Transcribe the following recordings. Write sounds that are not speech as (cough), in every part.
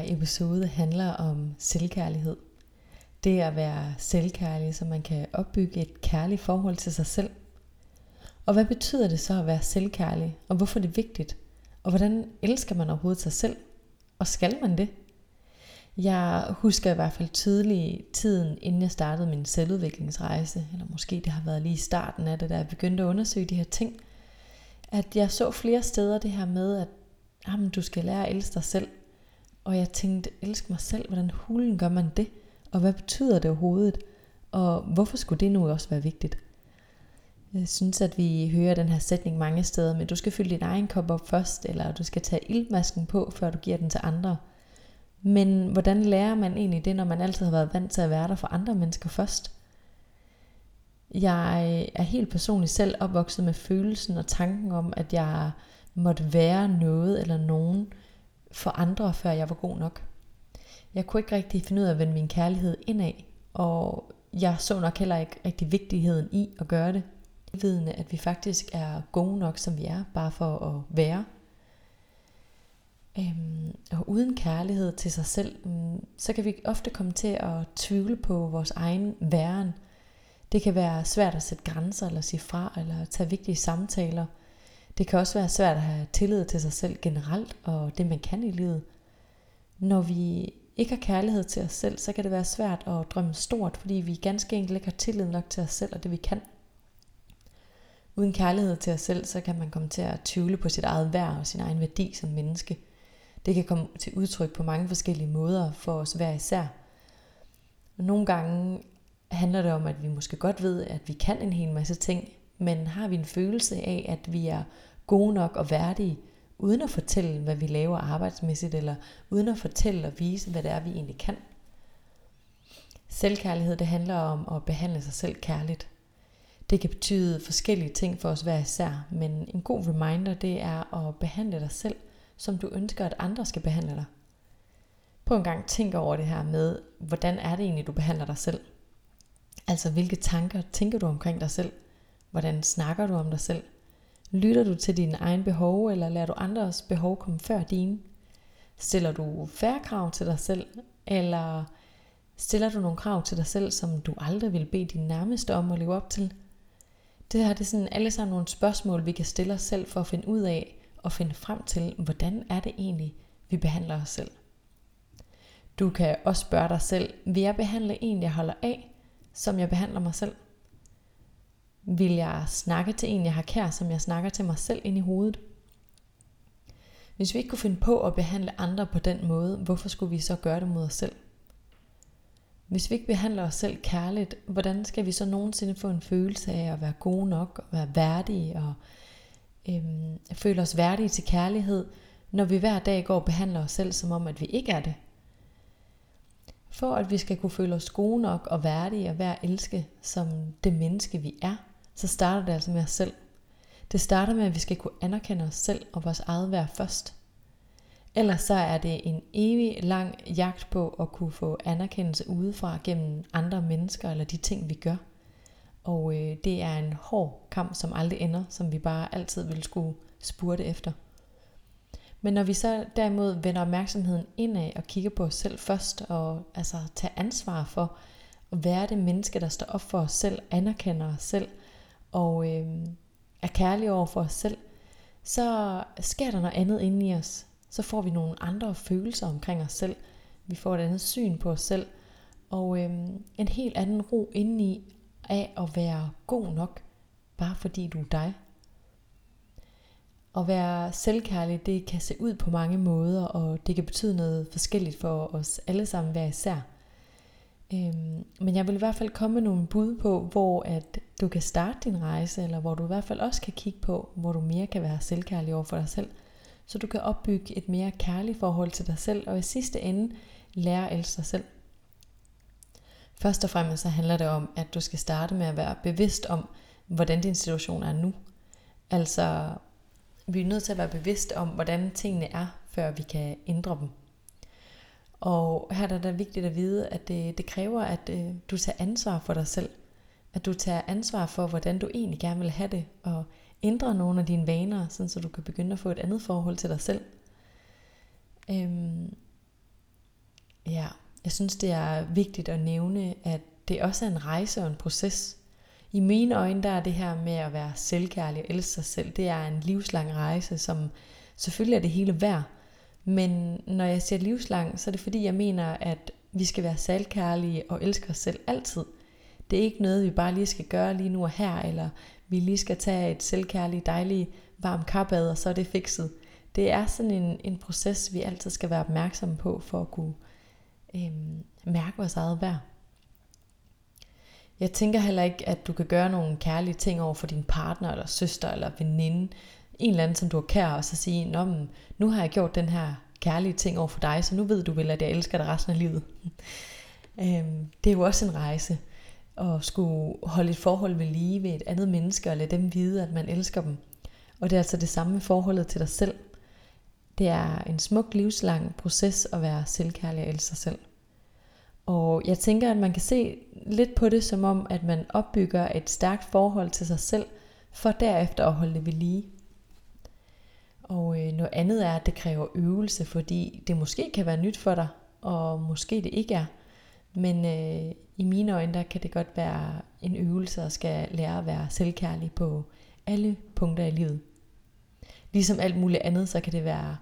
Her episode handler om selvkærlighed. Det at være selvkærlig, så man kan opbygge et kærligt forhold til sig selv. Og hvad betyder det så at være selvkærlig, og hvorfor er det vigtigt? Og hvordan elsker man overhovedet sig selv? Og skal man det? Jeg husker i hvert fald tydeligt tiden, inden jeg startede min selvudviklingsrejse, eller måske det har været lige i starten af det, da jeg begyndte at undersøge de her ting, at jeg så flere steder det her med, at jamen, du skal lære at elske dig selv. Og jeg tænkte, elsk mig selv, hvordan hulen gør man det? Og hvad betyder det overhovedet? Og hvorfor skulle det nu også være vigtigt? Jeg synes, at vi hører den her sætning mange steder, men du skal fylde din egen kop op først, eller du skal tage ildmasken på, før du giver den til andre. Men hvordan lærer man egentlig det, når man altid har været vant til at være der for andre mennesker først? Jeg er helt personligt selv opvokset med følelsen og tanken om, at jeg måtte være noget eller nogen for andre, før jeg var god nok. Jeg kunne ikke rigtig finde ud af at vende min kærlighed indad, og jeg så nok heller ikke rigtig vigtigheden i at gøre det. Vidende, at vi faktisk er gode nok, som vi er, bare for at være. Øhm, og uden kærlighed til sig selv, mm, så kan vi ofte komme til at tvivle på vores egen væren. Det kan være svært at sætte grænser, eller sige fra, eller tage vigtige samtaler – det kan også være svært at have tillid til sig selv generelt, og det man kan i livet. Når vi ikke har kærlighed til os selv, så kan det være svært at drømme stort, fordi vi ganske enkelt ikke har tillid nok til os selv og det vi kan. Uden kærlighed til os selv, så kan man komme til at tvivle på sit eget værd og sin egen værdi som menneske. Det kan komme til udtryk på mange forskellige måder for os hver især. Og nogle gange handler det om, at vi måske godt ved, at vi kan en hel masse ting, men har vi en følelse af, at vi er gode nok og værdige, uden at fortælle, hvad vi laver arbejdsmæssigt, eller uden at fortælle og vise, hvad det er, vi egentlig kan. Selvkærlighed, det handler om at behandle sig selv kærligt. Det kan betyde forskellige ting for os hver især, men en god reminder, det er at behandle dig selv, som du ønsker, at andre skal behandle dig. Prøv en gang tænk over det her med, hvordan er det egentlig, du behandler dig selv? Altså, hvilke tanker tænker du omkring dig selv? Hvordan snakker du om dig selv? Lytter du til dine egne behov, eller lader du andres behov komme før dine? Stiller du færre krav til dig selv, eller stiller du nogle krav til dig selv, som du aldrig vil bede din nærmeste om at leve op til? Det her det er sådan alle sammen nogle spørgsmål, vi kan stille os selv for at finde ud af og finde frem til, hvordan er det egentlig, vi behandler os selv. Du kan også spørge dig selv, vil jeg behandle en, jeg holder af, som jeg behandler mig selv? Vil jeg snakke til en, jeg har kær, som jeg snakker til mig selv ind i hovedet? Hvis vi ikke kunne finde på at behandle andre på den måde, hvorfor skulle vi så gøre det mod os selv? Hvis vi ikke behandler os selv kærligt, hvordan skal vi så nogensinde få en følelse af at være gode nok, og være værdige, og øhm, føle os værdige til kærlighed, når vi hver dag går og behandler os selv som om, at vi ikke er det? For at vi skal kunne føle os gode nok og værdige og være elske som det menneske vi er, så starter det altså med os selv. Det starter med, at vi skal kunne anerkende os selv og vores eget værd først. Ellers så er det en evig lang jagt på at kunne få anerkendelse udefra gennem andre mennesker eller de ting, vi gør. Og øh, det er en hård kamp, som aldrig ender, som vi bare altid vil skulle spurte efter. Men når vi så derimod vender opmærksomheden indad og kigger på os selv først, og altså tager ansvar for at være det menneske, der står op for os selv, anerkender os selv, og øh, er kærlige over for os selv, så sker der noget andet inde i os. Så får vi nogle andre følelser omkring os selv. Vi får et andet syn på os selv. Og øh, en helt anden ro indeni af at være god nok, bare fordi du er dig. At være selvkærlig, det kan se ud på mange måder, og det kan betyde noget forskelligt for os alle sammen hver især. Øhm, men jeg vil i hvert fald komme med nogle bud på, hvor at du kan starte din rejse, eller hvor du i hvert fald også kan kigge på, hvor du mere kan være selvkærlig over for dig selv, så du kan opbygge et mere kærligt forhold til dig selv, og i sidste ende lære at elske dig selv. Først og fremmest så handler det om, at du skal starte med at være bevidst om, hvordan din situation er nu. Altså, vi er nødt til at være bevidst om, hvordan tingene er, før vi kan ændre dem. Og her er det vigtigt at vide, at det, det kræver, at øh, du tager ansvar for dig selv. At du tager ansvar for, hvordan du egentlig gerne vil have det, og ændre nogle af dine vaner, sådan så du kan begynde at få et andet forhold til dig selv. Øhm, Ja, jeg synes det er vigtigt at nævne, at det også er en rejse og en proces. I mine øjne, der er det her med at være selvkærlig og elske sig selv, det er en livslang rejse, som selvfølgelig er det hele værd. Men når jeg siger livslang, så er det fordi, jeg mener, at vi skal være selvkærlige og elske os selv altid. Det er ikke noget, vi bare lige skal gøre lige nu og her, eller vi lige skal tage et selvkærligt, dejligt, varmt karbad, og så er det fikset. Det er sådan en, en proces, vi altid skal være opmærksomme på, for at kunne øhm, mærke vores eget værd. Jeg tænker heller ikke, at du kan gøre nogle kærlige ting over for din partner, eller søster, eller veninde, en eller anden, som du har kær, og så sige, Nå, men, nu har jeg gjort den her kærlige ting over for dig, så nu ved du vel, at jeg elsker dig resten af livet. (laughs) øhm, det er jo også en rejse, at skulle holde et forhold ved lige ved et andet menneske, og lade dem vide, at man elsker dem. Og det er altså det samme med forholdet til dig selv. Det er en smuk livslang proces at være selvkærlig og elske sig selv. Og jeg tænker, at man kan se lidt på det som om, at man opbygger et stærkt forhold til sig selv, for derefter at holde det ved lige. Og øh, noget andet er, at det kræver øvelse, fordi det måske kan være nyt for dig, og måske det ikke er. Men øh, i mine øjne, der kan det godt være en øvelse at skal lære at være selvkærlig på alle punkter i livet. Ligesom alt muligt andet, så kan det være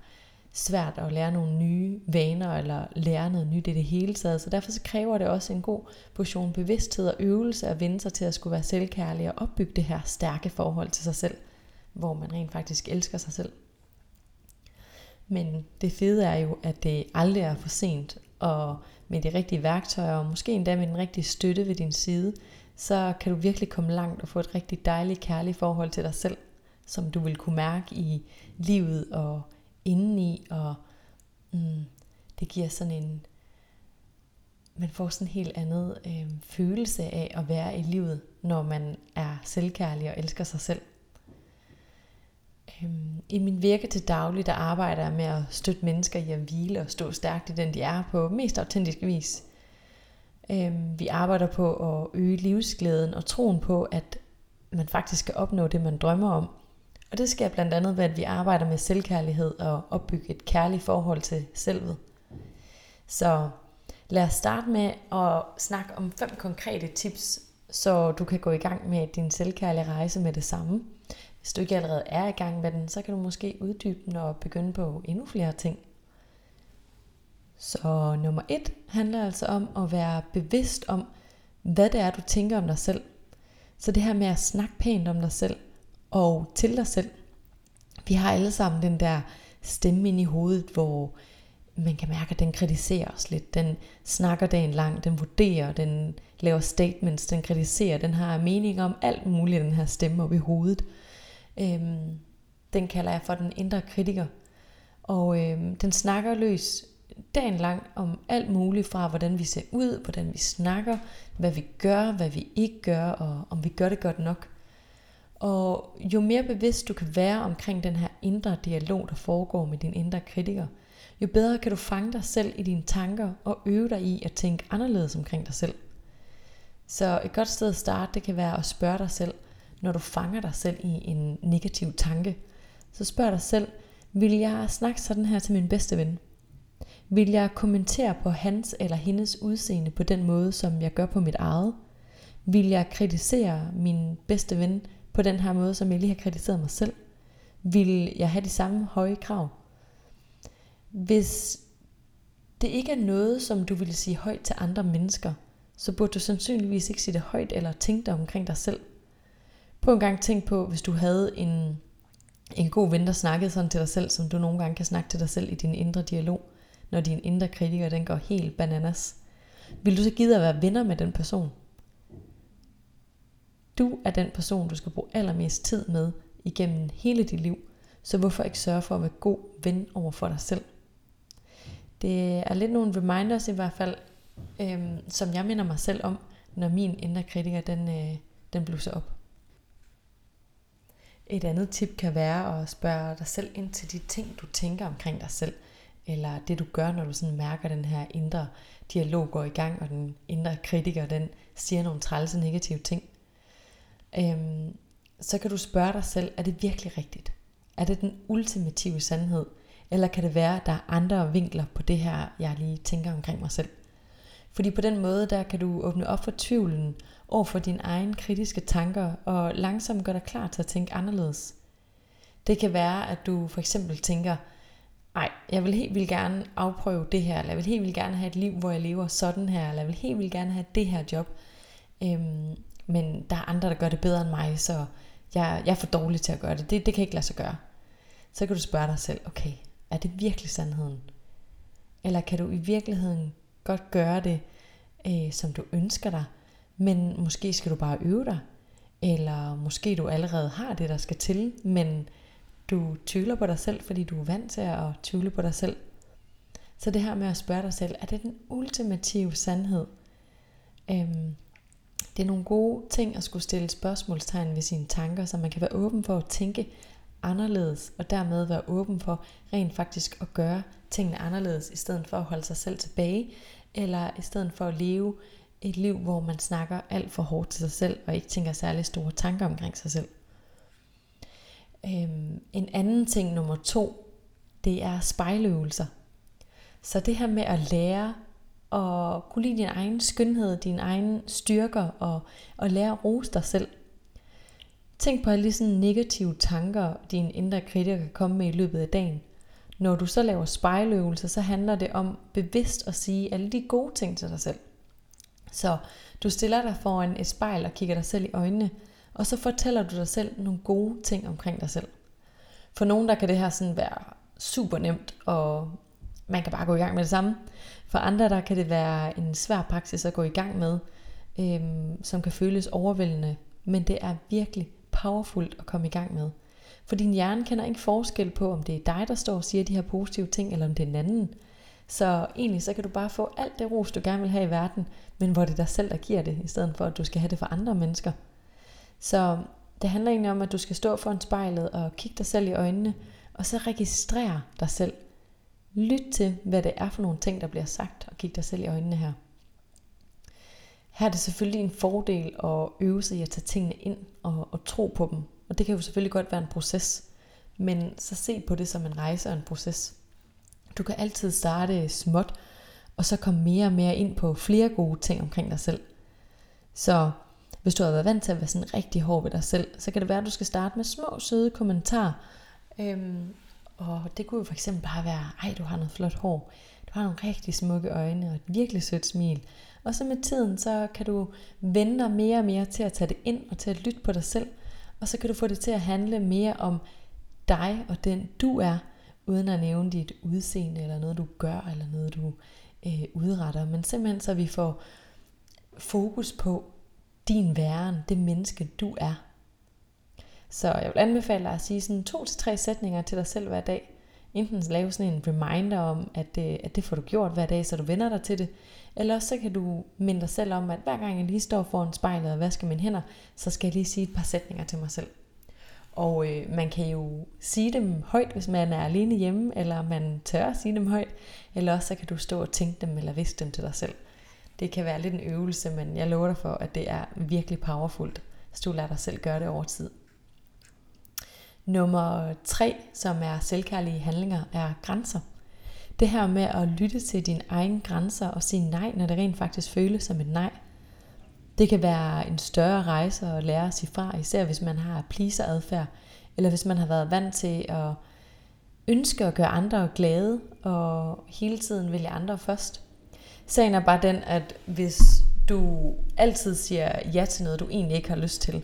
svært at lære nogle nye vaner eller lære noget nyt i det hele taget. Så derfor så kræver det også en god portion bevidsthed og øvelse at vende sig til at skulle være selvkærlig og opbygge det her stærke forhold til sig selv, hvor man rent faktisk elsker sig selv. Men det fede er jo, at det aldrig er for sent, og med de rigtige værktøjer, og måske endda med den rigtige støtte ved din side, så kan du virkelig komme langt og få et rigtig dejligt, kærligt forhold til dig selv, som du vil kunne mærke i livet og indeni, og mm, det giver sådan en, man får sådan en helt andet øh, følelse af at være i livet, når man er selvkærlig og elsker sig selv. Øhm, I min virke til daglig, der arbejder jeg med at støtte mennesker i at hvile og stå stærkt i den, de er på mest autentisk vis. Øhm, vi arbejder på at øge livsglæden og troen på, at man faktisk skal opnå det, man drømmer om. Og det sker blandt andet ved, at vi arbejder med selvkærlighed og opbygge et kærligt forhold til selvet. Så lad os starte med at snakke om fem konkrete tips, så du kan gå i gang med din selvkærlige rejse med det samme. Hvis du ikke allerede er i gang med den, så kan du måske uddybe den og begynde på endnu flere ting. Så nummer et handler altså om at være bevidst om, hvad det er, du tænker om dig selv. Så det her med at snakke pænt om dig selv og til dig selv. Vi har alle sammen den der stemme ind i hovedet, hvor man kan mærke, at den kritiserer os lidt. Den snakker dagen lang, den vurderer, den laver statements, den kritiserer, den har mening om alt muligt, den her stemme op i hovedet. Øhm, den kalder jeg for den indre kritiker. Og øhm, den snakker løs dagen lang om alt muligt fra, hvordan vi ser ud, hvordan vi snakker, hvad vi gør, hvad vi ikke gør, og om vi gør det godt nok. Og jo mere bevidst du kan være omkring den her indre dialog, der foregår med din indre kritiker, jo bedre kan du fange dig selv i dine tanker og øve dig i at tænke anderledes omkring dig selv. Så et godt sted at starte, det kan være at spørge dig selv, når du fanger dig selv i en negativ tanke, så spørg dig selv, vil jeg snakke sådan her til min bedste ven? Vil jeg kommentere på hans eller hendes udseende på den måde, som jeg gør på mit eget? Vil jeg kritisere min bedste ven på den her måde, som jeg lige har kritiseret mig selv? Vil jeg have de samme høje krav? Hvis det ikke er noget, som du vil sige højt til andre mennesker, så burde du sandsynligvis ikke sige det højt eller tænke dig omkring dig selv. På en gang tænk på, hvis du havde en, en god ven, der snakkede sådan til dig selv, som du nogle gange kan snakke til dig selv i din indre dialog, når din indre kritiker den går helt bananas. Vil du så give at være venner med den person? Du er den person, du skal bruge allermest tid med igennem hele dit liv, så hvorfor ikke sørge for at være god ven over for dig selv? Det er lidt nogle reminders i hvert fald, øhm, som jeg minder mig selv om, når min indre kritiker den, øh, den blusser op. Et andet tip kan være at spørge dig selv ind til de ting, du tænker omkring dig selv. Eller det du gør, når du sådan mærker den her indre dialog går i gang, og den indre kritiker, den siger nogle trælse negative ting. Øhm, så kan du spørge dig selv, er det virkelig rigtigt? Er det den ultimative sandhed? Eller kan det være, at der er andre vinkler på det her, jeg lige tænker omkring mig selv? Fordi på den måde, der kan du åbne op for tvivlen over for dine egne kritiske tanker, og langsomt gøre dig klar til at tænke anderledes. Det kan være, at du for eksempel tænker, ej, jeg vil helt vildt gerne afprøve det her, eller jeg vil helt vildt gerne have et liv, hvor jeg lever sådan her, eller jeg vil helt vildt gerne have det her job. Øhm, men der er andre, der gør det bedre end mig, så jeg, jeg er for dårlig til at gøre det. det. Det kan ikke lade sig gøre. Så kan du spørge dig selv, okay, er det virkelig sandheden? Eller kan du i virkeligheden godt gøre det, øh, som du ønsker dig, men måske skal du bare øve dig, eller måske du allerede har det, der skal til, men du tvivler på dig selv, fordi du er vant til at tvivle på dig selv. Så det her med at spørge dig selv, er det den ultimative sandhed? Øhm, det er nogle gode ting at skulle stille spørgsmålstegn ved sine tanker, så man kan være åben for at tænke anderledes, og dermed være åben for rent faktisk at gøre tingene anderledes, i stedet for at holde sig selv tilbage, eller i stedet for at leve et liv, hvor man snakker alt for hårdt til sig selv, og ikke tænker særlig store tanker omkring sig selv. Øhm, en anden ting, nummer to, det er spejløvelser. Så det her med at lære at kunne lide din egen skønhed, dine egne styrker, og, og lære at rose dig selv. Tænk på alle de sådan negative tanker, din indre kritiker kan komme med i løbet af dagen. Når du så laver spejløvelser, så handler det om bevidst at sige alle de gode ting til dig selv. Så du stiller dig foran et spejl og kigger dig selv i øjnene, og så fortæller du dig selv nogle gode ting omkring dig selv. For nogen der kan det her sådan være super nemt, og man kan bare gå i gang med det samme. For andre der kan det være en svær praksis at gå i gang med, øhm, som kan føles overvældende, men det er virkelig powerfult at komme i gang med. For din hjerne kender ikke forskel på, om det er dig, der står og siger de her positive ting, eller om det er en anden. Så egentlig så kan du bare få alt det ros, du gerne vil have i verden, men hvor det er dig selv, der giver det, i stedet for at du skal have det fra andre mennesker. Så det handler egentlig om, at du skal stå foran spejlet og kigge dig selv i øjnene, og så registrere dig selv. Lyt til, hvad det er for nogle ting, der bliver sagt, og kig dig selv i øjnene her. Her er det selvfølgelig en fordel at øve sig i at tage tingene ind og, og tro på dem. Og det kan jo selvfølgelig godt være en proces, men så se på det som en rejse og en proces. Du kan altid starte småt, og så komme mere og mere ind på flere gode ting omkring dig selv. Så hvis du har været vant til at være sådan rigtig hård ved dig selv, så kan det være, at du skal starte med små, søde kommentarer. Øhm, og det kunne jo for eksempel bare være, ej, du har noget flot hår. Du har nogle rigtig smukke øjne og et virkelig sødt smil. Og så med tiden, så kan du vende dig mere og mere til at tage det ind og til at lytte på dig selv. Og så kan du få det til at handle mere om dig og den du er, uden at nævne dit udseende eller noget du gør eller noget du øh, udretter. Men simpelthen så vi får fokus på din væren, det menneske du er. Så jeg vil anbefale dig at sige sådan to til tre sætninger til dig selv hver dag. Enten lave sådan en reminder om, at øh, at det får du gjort hver dag, så du vender dig til det. Eller også så kan du minde dig selv om, at hver gang jeg lige står foran spejlet og vasker mine hænder, så skal jeg lige sige et par sætninger til mig selv. Og øh, man kan jo sige dem højt, hvis man er alene hjemme, eller man tør at sige dem højt. Eller også så kan du stå og tænke dem, eller viske dem til dig selv. Det kan være lidt en øvelse, men jeg lover dig for, at det er virkelig powerfult, hvis du lader dig selv gøre det over tid. Nummer tre, som er selvkærlige handlinger, er grænser. Det her med at lytte til dine egne grænser og sige nej, når det rent faktisk føles som et nej. Det kan være en større rejse at lære at sige fra, især hvis man har pleaser-adfærd, eller hvis man har været vant til at ønske at gøre andre glade, og hele tiden vælge andre først. Sagen er bare den, at hvis du altid siger ja til noget, du egentlig ikke har lyst til,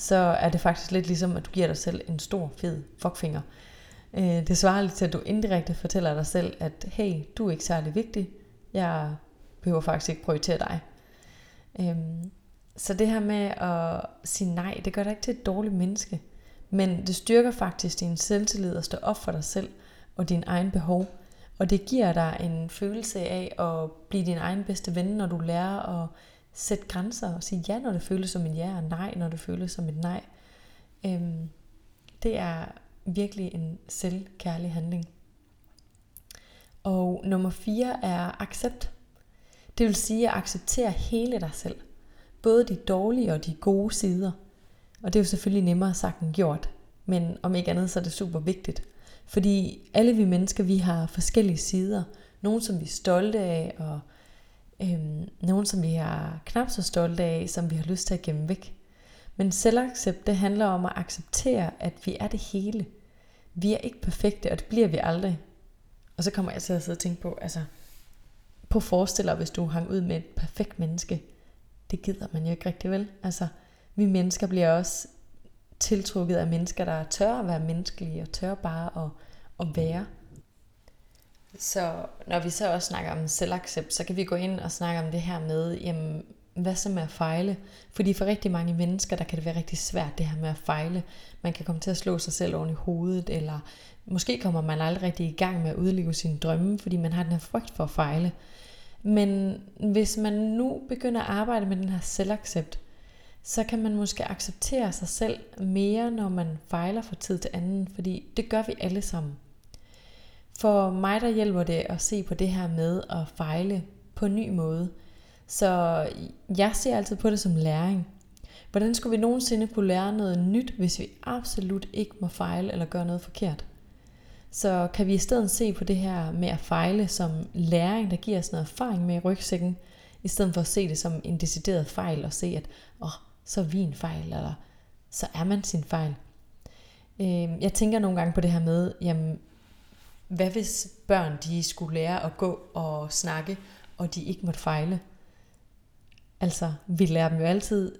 så er det faktisk lidt ligesom, at du giver dig selv en stor, fed fuckfinger. Øh, det svarer lidt til, at du indirekte fortæller dig selv, at hey, du er ikke særlig vigtig. Jeg behøver faktisk ikke prioritere dig. Øhm, så det her med at sige nej, det gør dig ikke til et dårligt menneske. Men det styrker faktisk din selvtillid at stå op for dig selv og din egen behov. Og det giver dig en følelse af at blive din egen bedste ven, når du lærer at sætte grænser og sige ja, når det føles som en ja, og nej, når det føles som et nej. Øhm, det er virkelig en selvkærlig handling. Og nummer fire er accept. Det vil sige at acceptere hele dig selv. Både de dårlige og de gode sider. Og det er jo selvfølgelig nemmere sagt end gjort. Men om ikke andet, så er det super vigtigt. Fordi alle vi mennesker, vi har forskellige sider. Nogle, som vi er stolte af, og øhm, nogen, som vi er knap så stolte af, som vi har lyst til at gemme væk. Men selvaccept, det handler om at acceptere, at vi er det hele. Vi er ikke perfekte, og det bliver vi aldrig. Og så kommer jeg til at sidde og tænke på, altså, på forestiller, hvis du hang ud med et perfekt menneske. Det gider man jo ikke rigtig vel. Altså, vi mennesker bliver også tiltrukket af mennesker, der tør at være menneskelige, og tør bare at, at være. Så når vi så også snakker om selvaccept, så kan vi gå ind og snakke om det her med, jamen, hvad så med at fejle? Fordi for rigtig mange mennesker, der kan det være rigtig svært det her med at fejle. Man kan komme til at slå sig selv oven i hovedet, eller måske kommer man aldrig rigtig i gang med at udleve sine drømme, fordi man har den her frygt for at fejle. Men hvis man nu begynder at arbejde med den her selvaccept, så kan man måske acceptere sig selv mere, når man fejler fra tid til anden, fordi det gør vi alle sammen. For mig der hjælper det at se på det her med at fejle på en ny måde. Så jeg ser altid på det som læring. Hvordan skulle vi nogensinde kunne lære noget nyt, hvis vi absolut ikke må fejle eller gøre noget forkert? Så kan vi i stedet se på det her med at fejle som læring, der giver os noget erfaring med i rygsækken, i stedet for at se det som en decideret fejl og se, at åh, oh, så er vi en fejl, eller så er man sin fejl. Øhm, jeg tænker nogle gange på det her med, jamen, hvad hvis børn de skulle lære at gå og snakke, og de ikke måtte fejle? Altså, vi lærer dem jo altid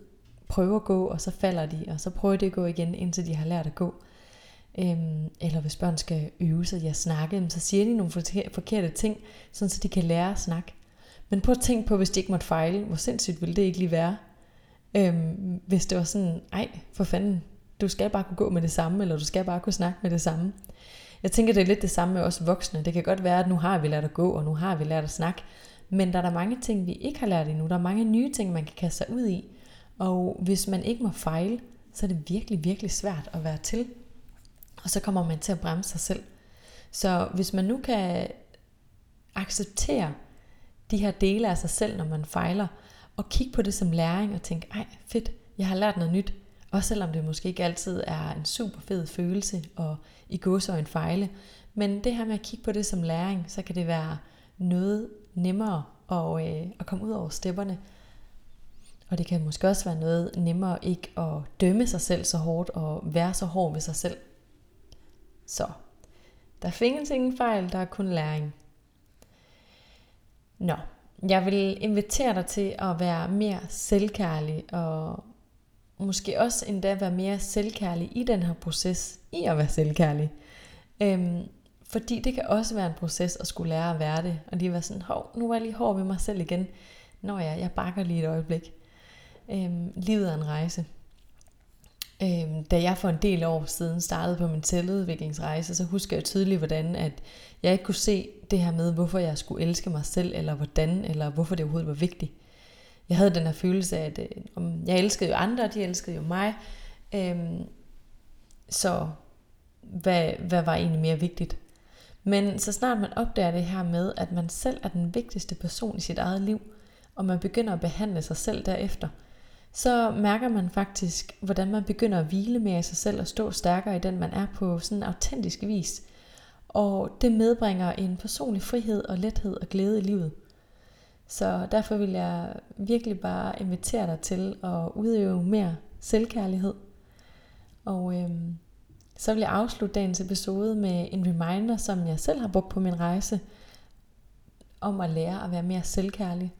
prøve at gå, og så falder de, og så prøver de at gå igen, indtil de har lært at gå. Øhm, eller hvis børn skal øve sig i at snakke, så siger de nogle forkerte ting, sådan så de kan lære at snakke. Men prøv at tænke på, hvis de ikke måtte fejle, hvor sindssygt ville det ikke lige være? Øhm, hvis det var sådan, ej, for fanden, du skal bare kunne gå med det samme, eller du skal bare kunne snakke med det samme. Jeg tænker, det er lidt det samme med os voksne. Det kan godt være, at nu har vi lært at gå, og nu har vi lært at snakke. Men der er der mange ting, vi ikke har lært endnu. Der er mange nye ting, man kan kaste sig ud i. Og hvis man ikke må fejle, så er det virkelig, virkelig svært at være til. Og så kommer man til at bremse sig selv. Så hvis man nu kan acceptere de her dele af sig selv, når man fejler, og kigge på det som læring og tænke, ej fedt, jeg har lært noget nyt. Også selvom det måske ikke altid er en super fed følelse og i en fejle. Men det her med at kigge på det som læring, så kan det være noget nemmere at, øh, at komme ud over stepperne. Og det kan måske også være noget nemmere ikke at dømme sig selv så hårdt og være så hård ved sig selv. Så, der findes ingen fejl, der er kun læring. Nå, jeg vil invitere dig til at være mere selvkærlig og måske også endda være mere selvkærlig i den her proces, i at være selvkærlig. Øhm, fordi det kan også være en proces at skulle lære at være det, og lige være sådan, hov, nu er jeg lige hård ved mig selv igen. Nå ja, jeg bakker lige et øjeblik. Øhm, livet er en rejse. Øhm, da jeg for en del år siden startede på min selvudviklingsrejse, så husker jeg tydeligt, hvordan at jeg ikke kunne se det her med, hvorfor jeg skulle elske mig selv, eller hvordan, eller hvorfor det overhovedet var vigtigt. Jeg havde den her følelse af, at øh, jeg elskede jo andre, og de elskede jo mig. Øhm, så hvad, hvad var egentlig mere vigtigt? Men så snart man opdager det her med, at man selv er den vigtigste person i sit eget liv, og man begynder at behandle sig selv derefter, så mærker man faktisk, hvordan man begynder at hvile mere i sig selv og stå stærkere i den, man er på sådan en autentisk vis. Og det medbringer en personlig frihed og lethed og glæde i livet. Så derfor vil jeg virkelig bare invitere dig til at udøve mere selvkærlighed. Og øhm, så vil jeg afslutte dagens episode med en reminder, som jeg selv har brugt på min rejse, om at lære at være mere selvkærlig.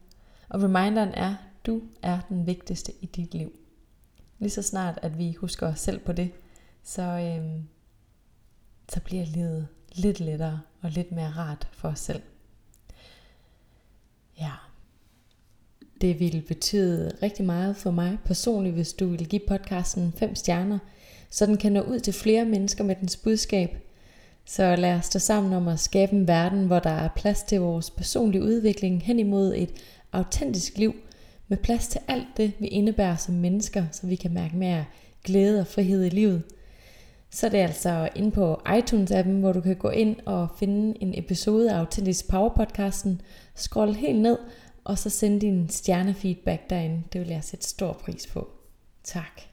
Og reminderen er, du er den vigtigste i dit liv. Lige så snart, at vi husker os selv på det, så, øhm, så bliver livet lidt lettere og lidt mere rart for os selv. Ja. Det ville betyde rigtig meget for mig personligt, hvis du ville give podcasten 5 stjerner, så den kan nå ud til flere mennesker med dens budskab. Så lad os stå sammen om at skabe en verden, hvor der er plads til vores personlige udvikling hen imod et autentisk liv, med plads til alt det, vi indebærer som mennesker, så vi kan mærke mere glæde og frihed i livet. Så er det altså inde på iTunes-appen, hvor du kan gå ind og finde en episode af Autentisk Power podcasten, scroll helt ned, og så sende din stjernefeedback derinde. Det vil jeg sætte stor pris på. Tak.